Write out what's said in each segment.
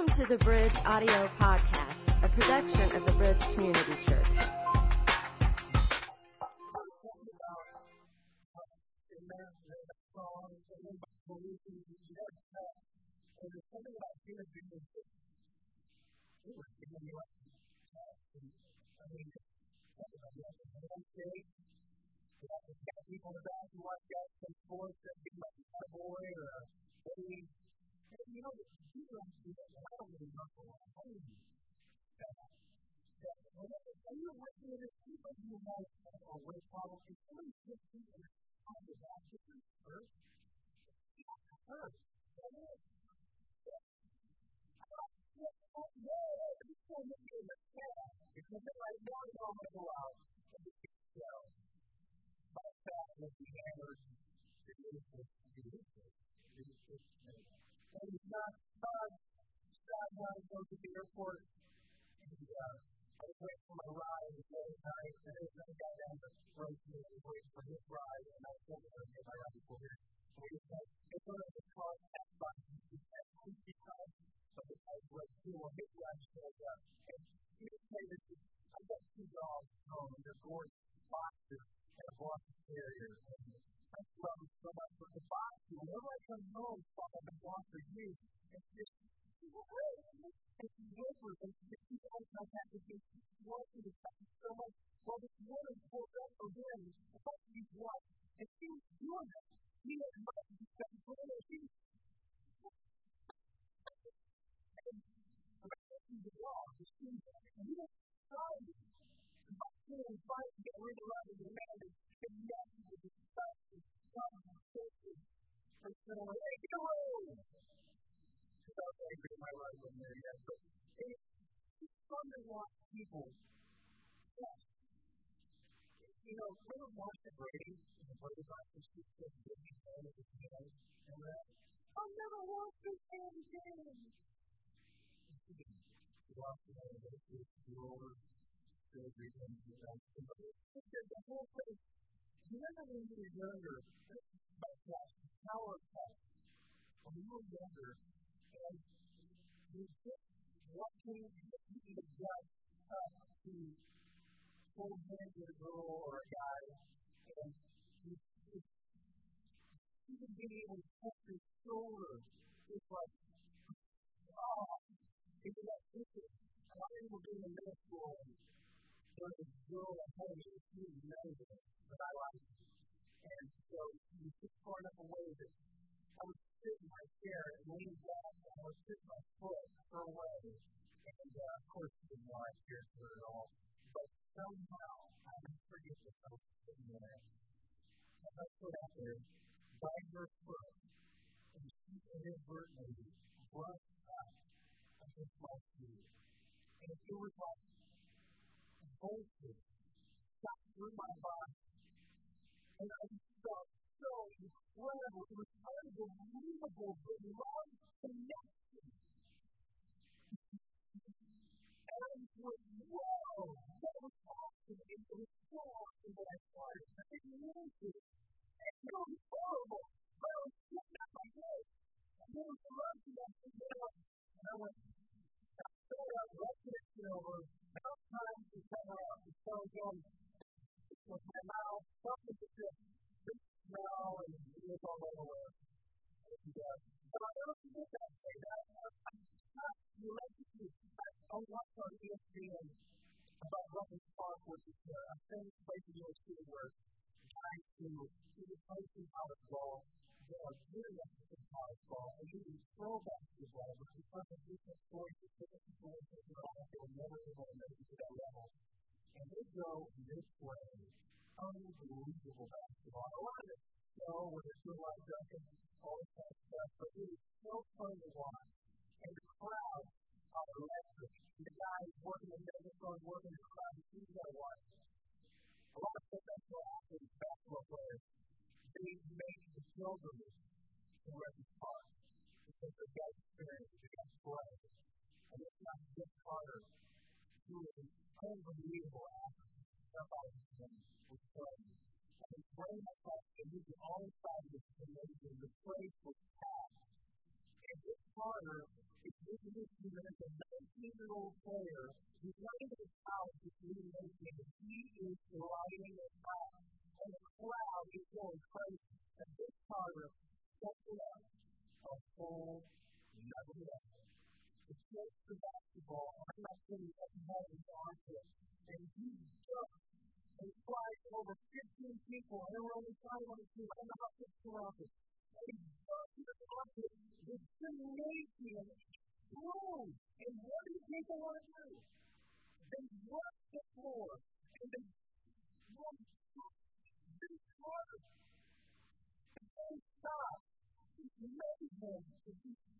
Welcome to the Bridge Audio Podcast, a production of the Bridge Community Church. people in the that be like a or know, you don't do that. I don't really know what I'm saying. When you're working with this, people you have a weight problem, and somebody just thinks that kind of that, this is hurt. It hurts. Because right now, I'm going to go out and be to do this, to do this, to do this. And it's not fun. Sad when I go to the airport and uh, I was waiting for my ride the other night, and there was another guy down the road to me and was waiting for his ride, and I told him to get my ride before here. And he said, it's one of the car X buttons. He said, 50 times, but the guy was two on his ride showed up. And he would say this, I've got two dogs at home, and they're gorgeous boxes and a Boston Terrier. I love them so much, but the box, whenever I come home from I've been gone for years, it's just, it's whimpers, and just keep on contact with me, wanting to touch so much. Well, this woman pulled up for him, about these one, and she was doing it. He had money to spend for her, she was the law, the students, and he was trying and trying to get rid of other demanded and yet was angry in my life when there yet, but it's fun to watch people yes. You know, Brady in the Brady Bunch said Disney fan of the hand? Remember that? I'll never watch this hand again! She lost the hand, but she was older surgery and the whole. Remember when you were younger, my class, power class, when you were younger, and you just watching the gut up to hold hands with a girl or a guy, and even being able to touch your shoulder, it's like, oh, it's that picture. I remember being in middle school and there was a girl ahead of me that she knows away that I was sitting in my chair and leaning back and I was putting my foot her way. And uh, of course, she didn't know I cared her at all. But somehow, I didn't forget this. I was sitting there. And I put out there by her foot, and she inadvertently brushed up against my shoe. And it was like bolted shot through my body. And I just felt so incredible. It was unbelievable the love connection. And I was whoa, that was awesome. It was so awesome that I started. I didn't to. And it was horrible. But I was sitting at my desk. And there was a love connection there. And I went, I started out love connection over sometimes you with my mouth, something to smell and ears all over. And, uh, but I don't forget that day. That, I'm not related to I watched on ESPN about Rucker Park, which is uh, a famous place in York City where guys who who were playing college ball they are good at college ball and even pro basketball, but because of different choices, different situations, they will never able to make to that level. And they go they play unbelievable basketball. A of it, you know, when they're doing like dunking, all this kind of stuff, but it is so fun to watch. And the crowd are electric. The guys working in the megaphone, working the crowd, you got to watch. A lot of professional athletes, basketball players, they make the pilgrimage to Rucker Park because they got experience, they got play. And it's not just Carter, who is an unbelievable athlete. Somebody was playing. And he's playing that stuff, and you can always find this. The place was packed. And this Carter is introduced to him as a 19-year-old player who's even in college, he's leading games. He is lighting it up. And the crowd is going crazy. And this Carter steps it up a full nevertheless. The kids the basketball, I'm not sure he have his arms and he jumps and flies over 15 people, and there were only five on the team. Know how kids surround. And he jumps to the pocket, this gymnasium grows. And what do people want to do? They rush the floor, and they run this hard. And they stop. It's amazing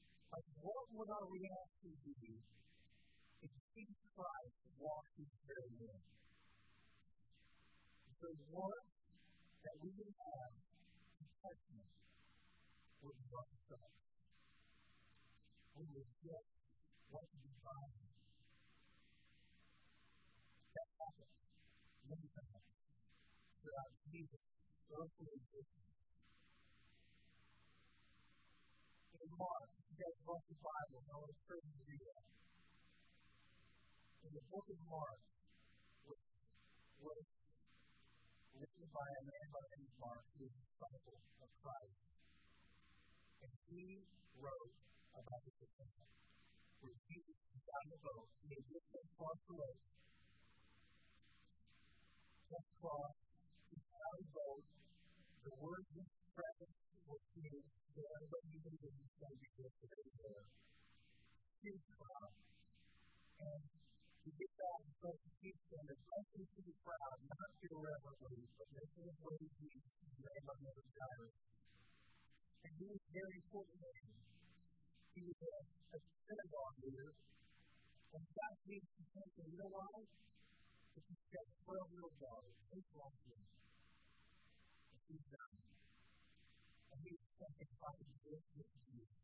of what would our reaction be if Jesus Christ walked into their room. The work that we would have to touch him would us. We would get what we find. That happens many times throughout Jesus' earthly existence. In Mark, guys brought the Bible, I want to do that. In the book of Mark, which was written by a man by the name of Mark, who was a disciple of Christ, and he wrote about this event where Jesus got in the boat, he had just been across the lake, just he got out of the boat, the words of his presence were huge, so everybody knew that he was going to be there, were there. Huge crowd. And he gets out and starts to teach them and blessing to the crowd, not irreverently, but making his way to Jesus, his name by. And he was very important man. He was a, a synagogue leader. And God gave him something, you know why? Because he's got 12 year old daughter, eight long years. And she's dying. He probably this with Jesus.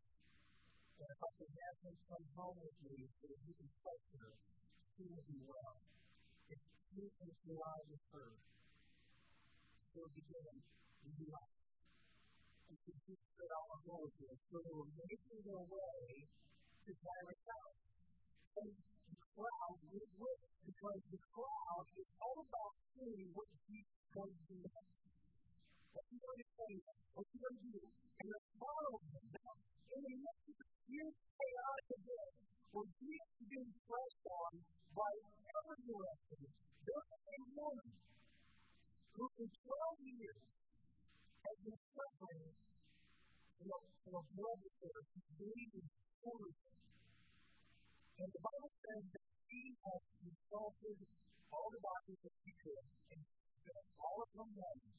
And if I could have him come home with me so that he can touch her, she will be well. If he can fly with her, she'll be begin new life. And so Jesus said, I want with you. So they were making their way to Jairus' house. And the crowd was with because the crowd is all about seeing what Jesus is to next. What's he going to do? And they're following him. Now, in the midst of chaotic event, is being pressed on by every direction, there's a woman who for 12 years has been suffering from a, blood disorder. Bleeding foolishly. And the Bible says that she has consulted all the doctors that she could and all of her money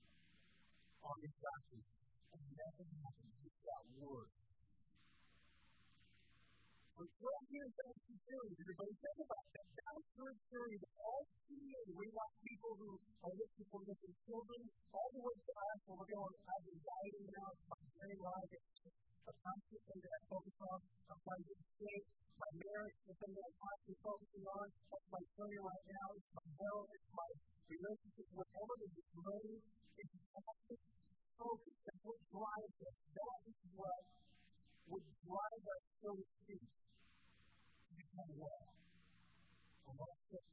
on these doctors. And nothing happened. It got worse. For 12 years, that was theory. Everybody think about that. That was her theory that all she we want people who are looking for missing children, all the way to us, where we're going, I have anxiety now, my very life, a constant thing that I focus on, I'm trying to my marriage, the thing that I'm constantly focusing on, what's my career right now, it's my health, it's my relationship, whatever it is, money, it's constant focus, that's what drives us. That is what would drive us so to speak to become well. A of.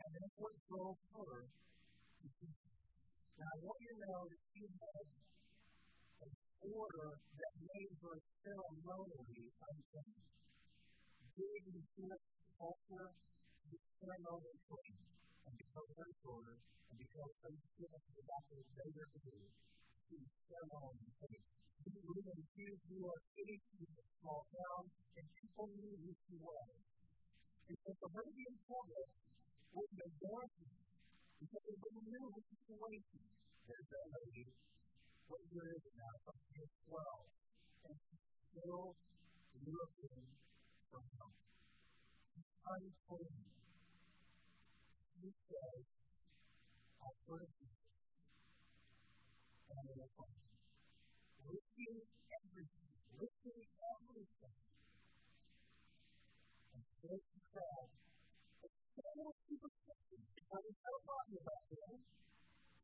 And that's what drove her to Jesus. Now, I want you to know that she an order that made her ceremonially unclean. In Jewish culture, the ceremonial clean. And because of her order, and because of her given to of David to do, she was ceremonially clean. She lived in a huge New York City, she was a small town, and people knew who she was. And so for her to be in public was embarrassing because everybody knew the situation. There's that lady what year is it now? From year 12. And still looking for help. She's unclean. She says, I've heard of Jesus. And I'm going to find him. Risking everything. Risking everything. And so she said, it's so it's so talking about him.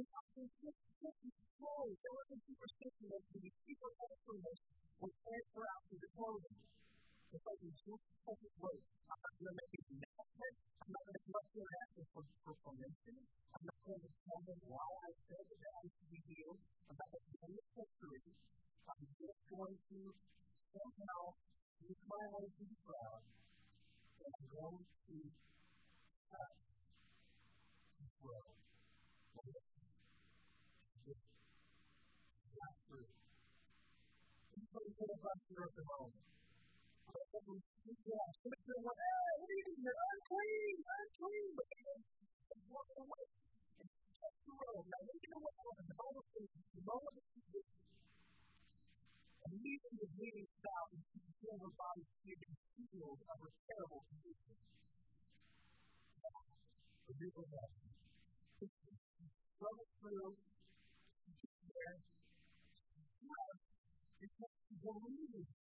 whole thing of and after six, six clothes, there wasn't superstition that the secret excellence would transfer out to the clothing. It's like it's just a perfect way. I'm not going to make it announcement. I'm not going to here and ask for, for permission. I'm not going to tell them why I said that I should be healed. I'm not going to tell them history. I'm just going to somehow sneak my way through the crowd and I'm going to touch this world. Not true. People put us on earth at home.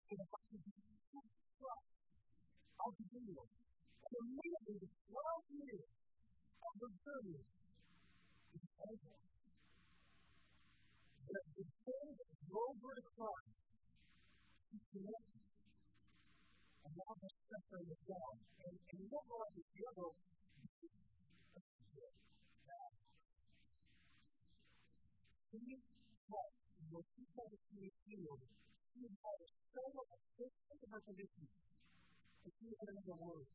In the fact that she trust the video. And immediately, the 12 years of the journey is over. But the day that drove her to Christ, she connected. And now her suffering is gone. And, and don't know if the other what she had to be healed, had so much in her condition that.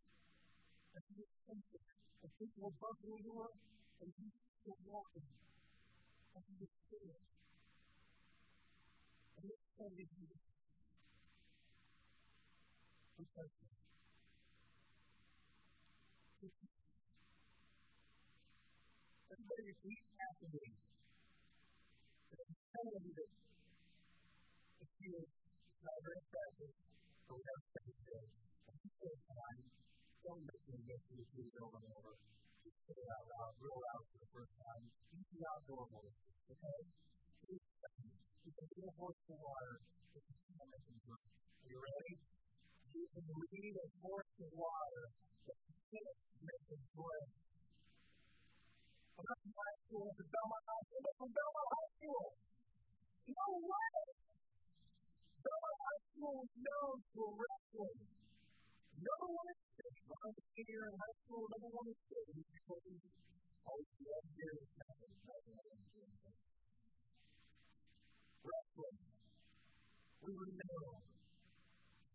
And she was tempted. And people were bumping into her, and she was walking. And she was scared. And this did Jesus. Who touched her? Everybody. Tell that but have to you don't voice, a voice for water you ready? You can read a voice for water if you it through. I'm not from school, from Belmont High School, from Belmont High School. Is known for wrestling. Number one in state. When I was senior in high school, number one in state. Were always the other year. Wrestling. We were known.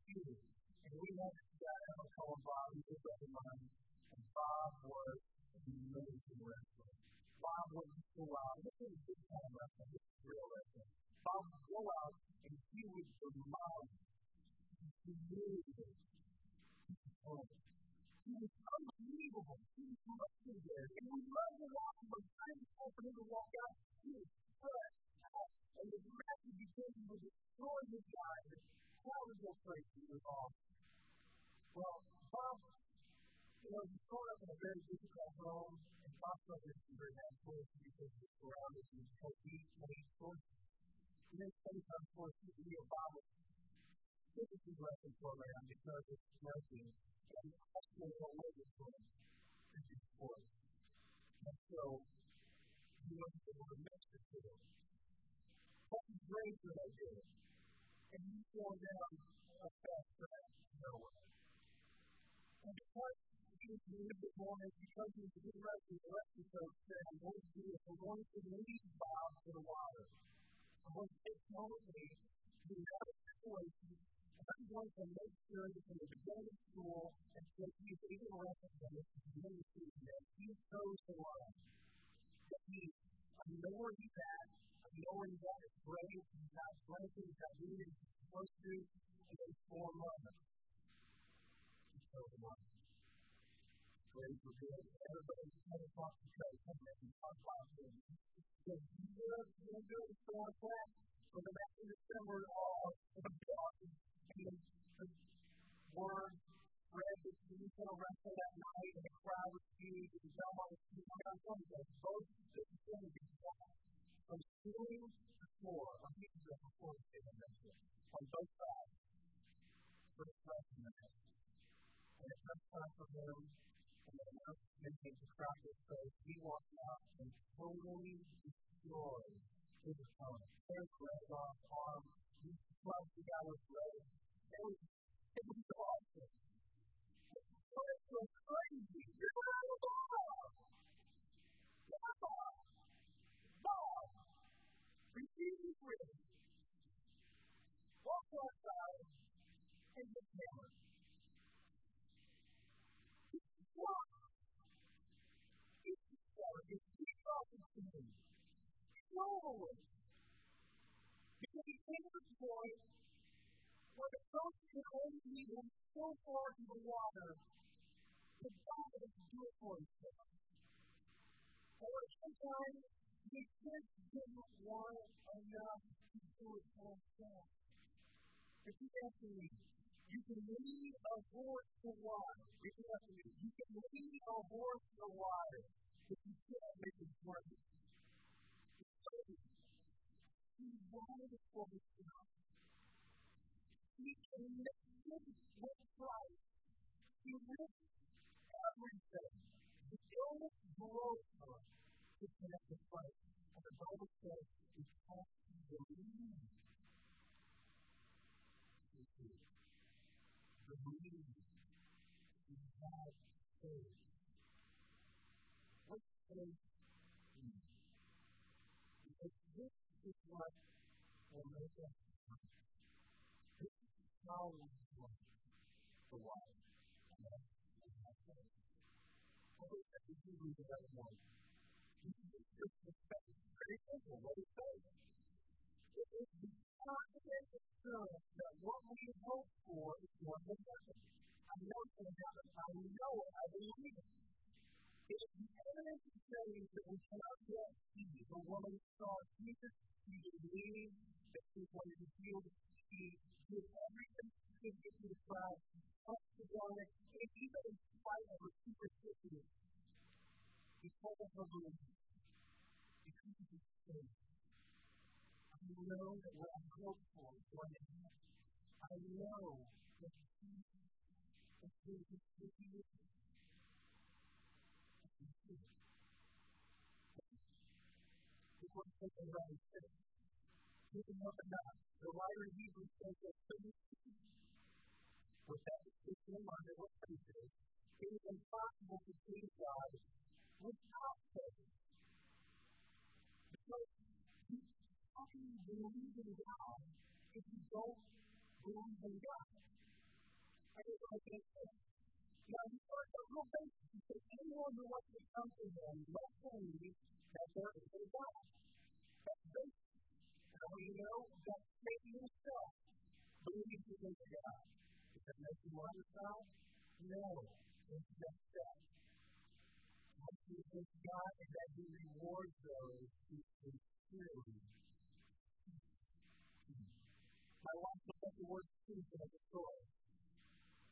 And we had this guy, I call him Bob, he was a friend of mine. And Bob was an amazing wrestler. Bob would go out. This is big time wrestling. This is real wrestling. Bob would go out and he would demolish, humiliate people. He was unbelievable. He was legendary. And we loved to watch him. But time was for him to walk out. He was fresh. And the message became he was destroying the guy. How was that crazy? Was awesome. Well, Bob you know, he's growing up in a very difficult home, and Bob's brother is very helpful because he's surrounded and so he made choices. And then sometimes us to be a Bob was typically lesson program because it's nursing and actually what way it's going is sports. And so he wasn't able to mix the two. Great that I did. And he's going down a fast track nowhere. And because a little bit more because he was a good wrestler, the coach said, I'm going to do this. I'm going to Bob to the water. I'm going to take him with me. He never to make sure that from the beginning of school and so he's even the rest of them at the the season that he chose the line. That he, I know where he's at, I know where he's at, it's great, he's not drinking, he's not eating, he's supposed to, and then four months. He chose the line. Great for good. Everybody's kind of talking because some of them talk about him. So he was doing good, he's going back. So the back in December, all wrestle that night, and the crowd was huge, and Belmont was huge. I'm telling you, both the things he got from ceiling to floor, or he was there before the game on both sides. First freshman and it's first time for him, and then once he came to practice, so he walked out and totally destroyed his opponent. Hair grabbed off arm, he clubbed the guy with legs, it was, it was awesome. So crazy. You're not a. Yeah, Bob. Bob. Receive his ring. Walk outside and get it's too awesome to me. Totally. Because he came to the point where the coach can only lead him so far in the water, God is do it for just didn't want enough to do it for. If you ask me, you can lead a horse to water. If you ask me, you can lead a horse to water, but you can't make it drink. He wanted with Christ. He risked everything. The illness broke her to connect with Christ. And the Bible says, because he believed. Believed. He had faith. What faith mean? Because this is what will make us how we want the life. Is that we do with that one? Very simple. What is faith? It is the confident assurance that what we hope for is going to happen. I know it's going to happen. I know it. I believe it. It is the evidence of faith that we cannot yet see. The woman saw Jesus. She believed that was going to be healed. Did everything get to the even in spite of her superstition, because of her belief, because of her faith, I know that what I hope for is to happen. I know that Jesus is going to I up enough. The writer of Hebrews says that with that description in mind, faith is, it is impossible to please God without faith. Because how can you believe in God if you don't believe in God? I just want to this. Now, you start to real basic. Say, anyone who wants to come to Him must believe that there is a God. That's basic. How do you know? That Satan himself believes in God. That make you understand? No. It's just that. What he is God and that he rewards those who sincerely My wife looked up the word truth in the story.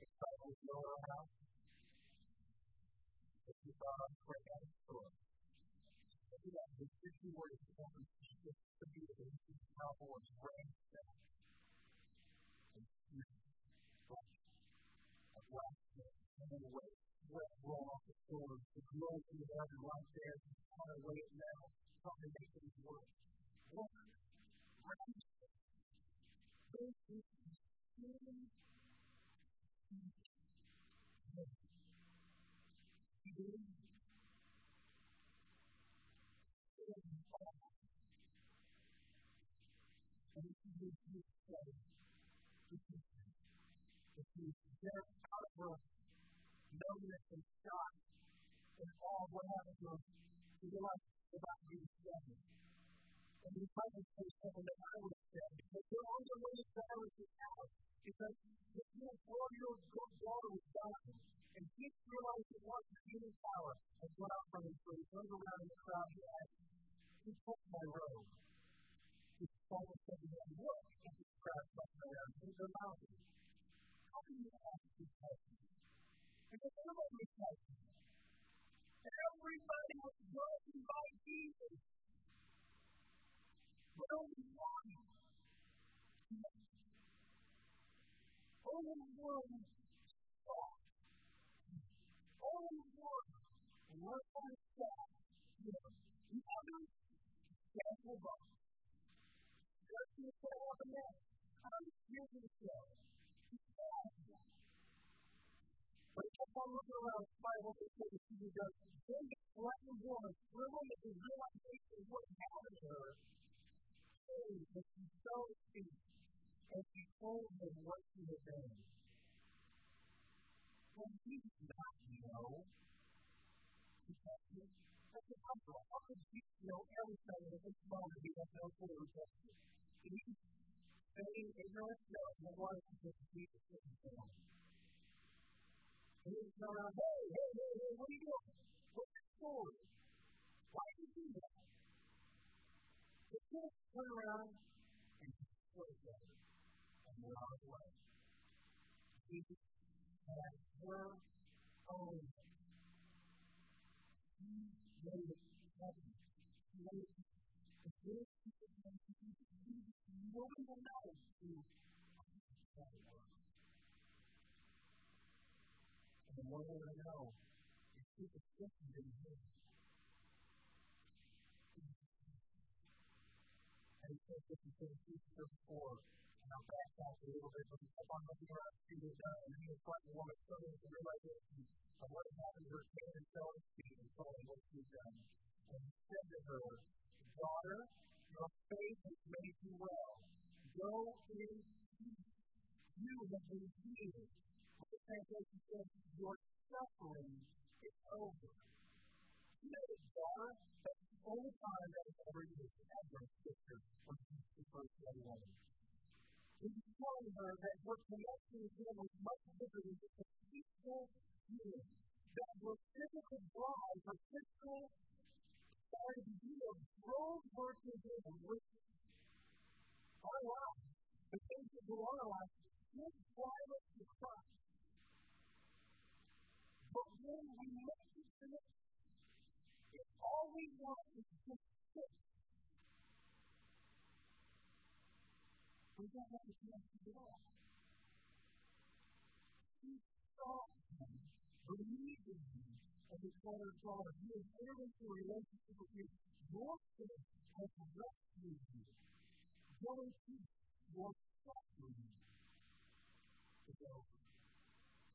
It's titled Your House. If you thought I'd break out the story. Look at that. The 50 words to be the ancient cowboys raised them. And flesh of blackness and the way sweat roll off the shoulders, the glow from the garden right there, on the way it now, trying to make things work. What? Righteousness. You faith. Is to get her numbness and shock and all what happened to him. He realized he about to be. And he tried to say something that I would have said. Because they're on their way to Jairus' house. Because his little four-year-old daughter was dying. And he realized he to be in power and went out from. So he turned around in the crowd and asked, Who took my robe? His father said to him, Look at this crowd clustering around you. They're mounted. Everybody was broken by Jesus. But only one. Only one saw. Only one how to stop. The others, careful bones. Just to say what the next. I'm to show. But he kept on looking around, what they said she was doing. Then the frightened woman, thrilling at the realization what happened to her, came and she fell asleep, and she told him what she had done. Well, he did not know. He said, That's impossible. How could Jesus know everything at this moment he had no what to do? Did he feign ignorance? No, he wanted to just Jesus to him. And he was around, hey, hey, hey, hey, what are you doing? What's your story? Why did you do that? The kid turned around and closed it and on his way. Jesus had her own. He made it happen. He made it the one way to know is superstition didn't hit. And he says this in Genesis verse 4. And I'll backtrack a little bit, but he kept on looking around to see what done, and he was frightened woman struggling with the realization of what happened to her king and fell his feet and him what she done. And he said to her, Daughter, your faith has made you well. Go in peace. You have been healed. Translation says, Your suffering is over. You know, daughter, that's the only time that ever used ever in Scripture when Jesus refers to a woman. He's telling her that her connection with him was much bigger than just a peaceful healing. That her physical bride, her physical started to heal, drove her to him our lives, the things that go on our lives, should drive us to Christ. But when we make this connection, if all we want is just sit, we don't have a connection at all. He saw him, believed in him, and declared He has entered into a relationship with you. Your faith has rescued you. Go in peace. Your suffering is over.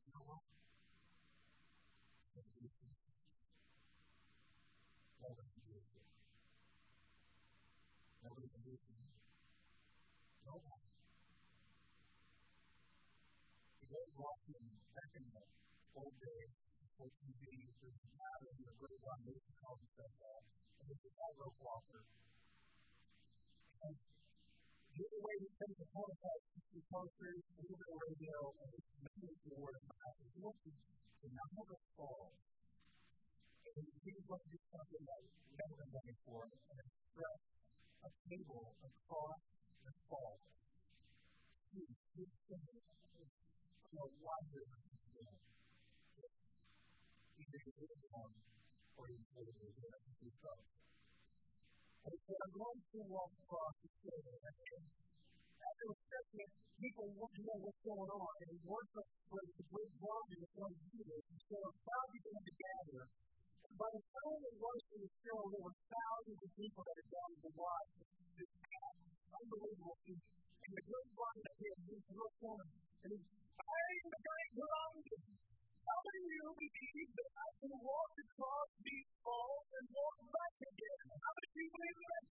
You know what? Never forget it. Never forget it. No one. The back in the old days before TV, there's a matter in the great one, they call himself that, and it's a tightrope walker. And the other way he takes the prototype is posters, a little bit of radio, and it's mainly the word of mouth. He wants to not have a fall. And he's going to do something that never been done before, and express a table across the fall. He's he's know, why does this do? Either you live one or you live the other. You go. And so I'm going to walk across the table, and after a second, people want to know what's going on, and up with the great of one to do this, and so crowd began to gather. By the time it was to the show, there were thousands of people that had gone to watch this unbelievable. And the great volume that had used looked on and he's carrying the giant around him. telling you to believe that I can walk across these walls and walk back again? How many you believe that?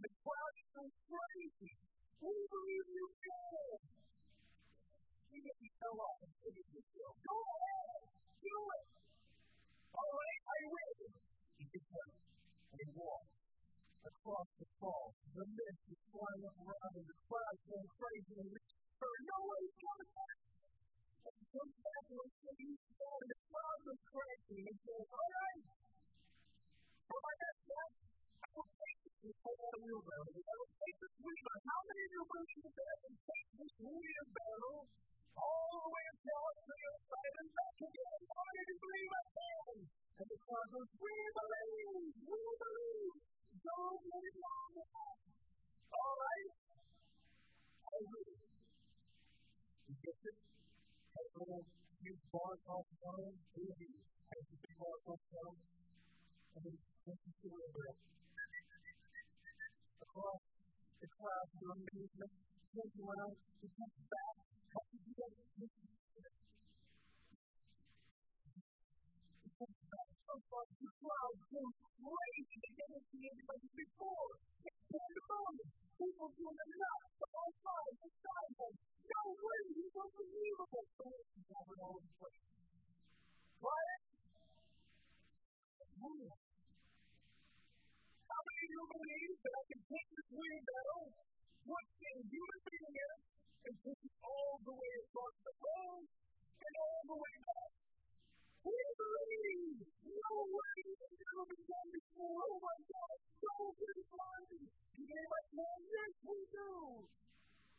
The crowd is so crazy. Who believe you can? He didn't tell us. Go ahead. Do it. All right, I will. He just went and walked across the fall. The mist is flying up around and The crowd going crazy and no way, he's coming back. And back and he's saying, and the crowd goes crazy and he says, all right, oh my God, yes, I will take this. We pull out a wheelbarrow. I will take this wheelbarrow. How many of you willing to go and take this wheelbarrow all the way across the other side and back again? How many of you believe I can? And the crowd goes, we believe, we believe. Don't let it down. All right. I agree. You get it? Take a little huge bar across the phone. Maybe take a big bar across the. And then it to the barrel. Across the crowd, the amazement, turns around, he comes back, comes together, so far, the crowd goes crazy. They never seen anybody before. It's pandemonium. People doing the nuts, the sides, the sideways. No way, it's unbelievable. Fans over all the. Quiet. Move. How many of you believe that I can take this wheelbarrow, put a human in it, and push it all the way across the road and all the way back? We believe. No way. It's never been done before. Oh my God. So good. You gave us more? Yes, we do.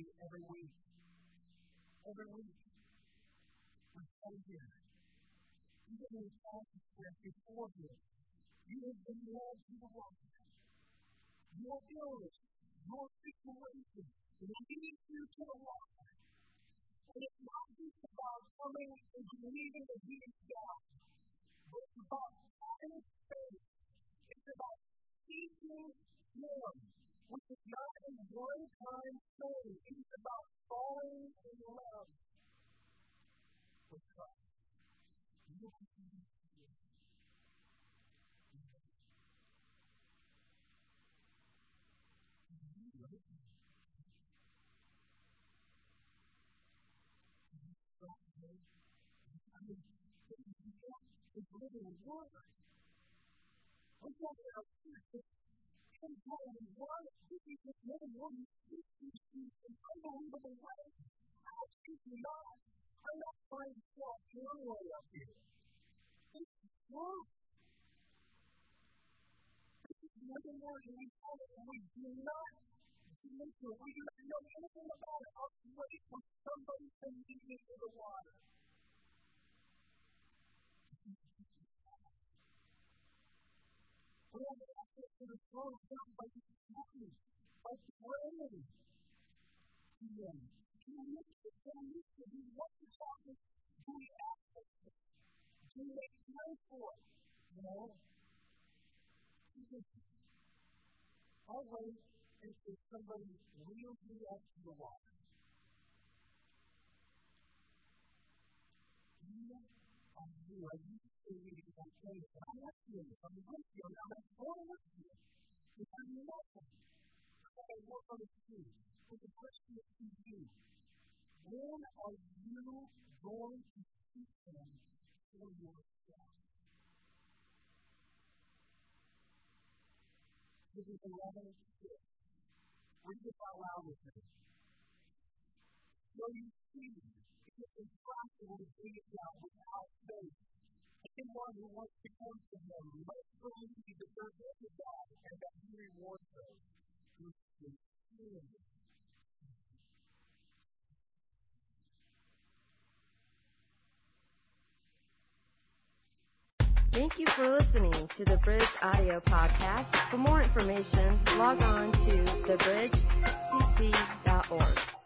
See, every week, every week, we come here. Even in the past, before this, you have been led to the. Your illness, your situation leads you to the water. And it's not just about coming and believing that He is God, but it's about having faith. It's about seeking Him, which is not a one-time thing. It's about falling in love with Christ. It's living in water. We talk about in water, this is just living water. This is an unbelievable way. How should you not? I'm not trying to talk your way up here. This is true. This is living water, and we call it, and we do not drink it. We do not know anything about it. I'll wait for somebody to lead me to the water. We have to the throne of God by talking, by praying to Him. Do we make it so to be what we're talking? Do we access it? Do we make time for it? No. I'll wait until somebody wheels me up to the water. consigo allí y me consuelo. Hay acciones, son emociones, ahora todas las acciones que están locas. Because what are the keys? So the question is to you. When are you going to seek them for yourself? This is 11 6. Read it out loud with me. So you see, it is impossible to God without faith. Anyone who wants to come to Him must believe that there is a God and that He rewards those who sincerely Thank you for listening to the Bridge Audio Podcast. For more information, log on to thebridgecc.org.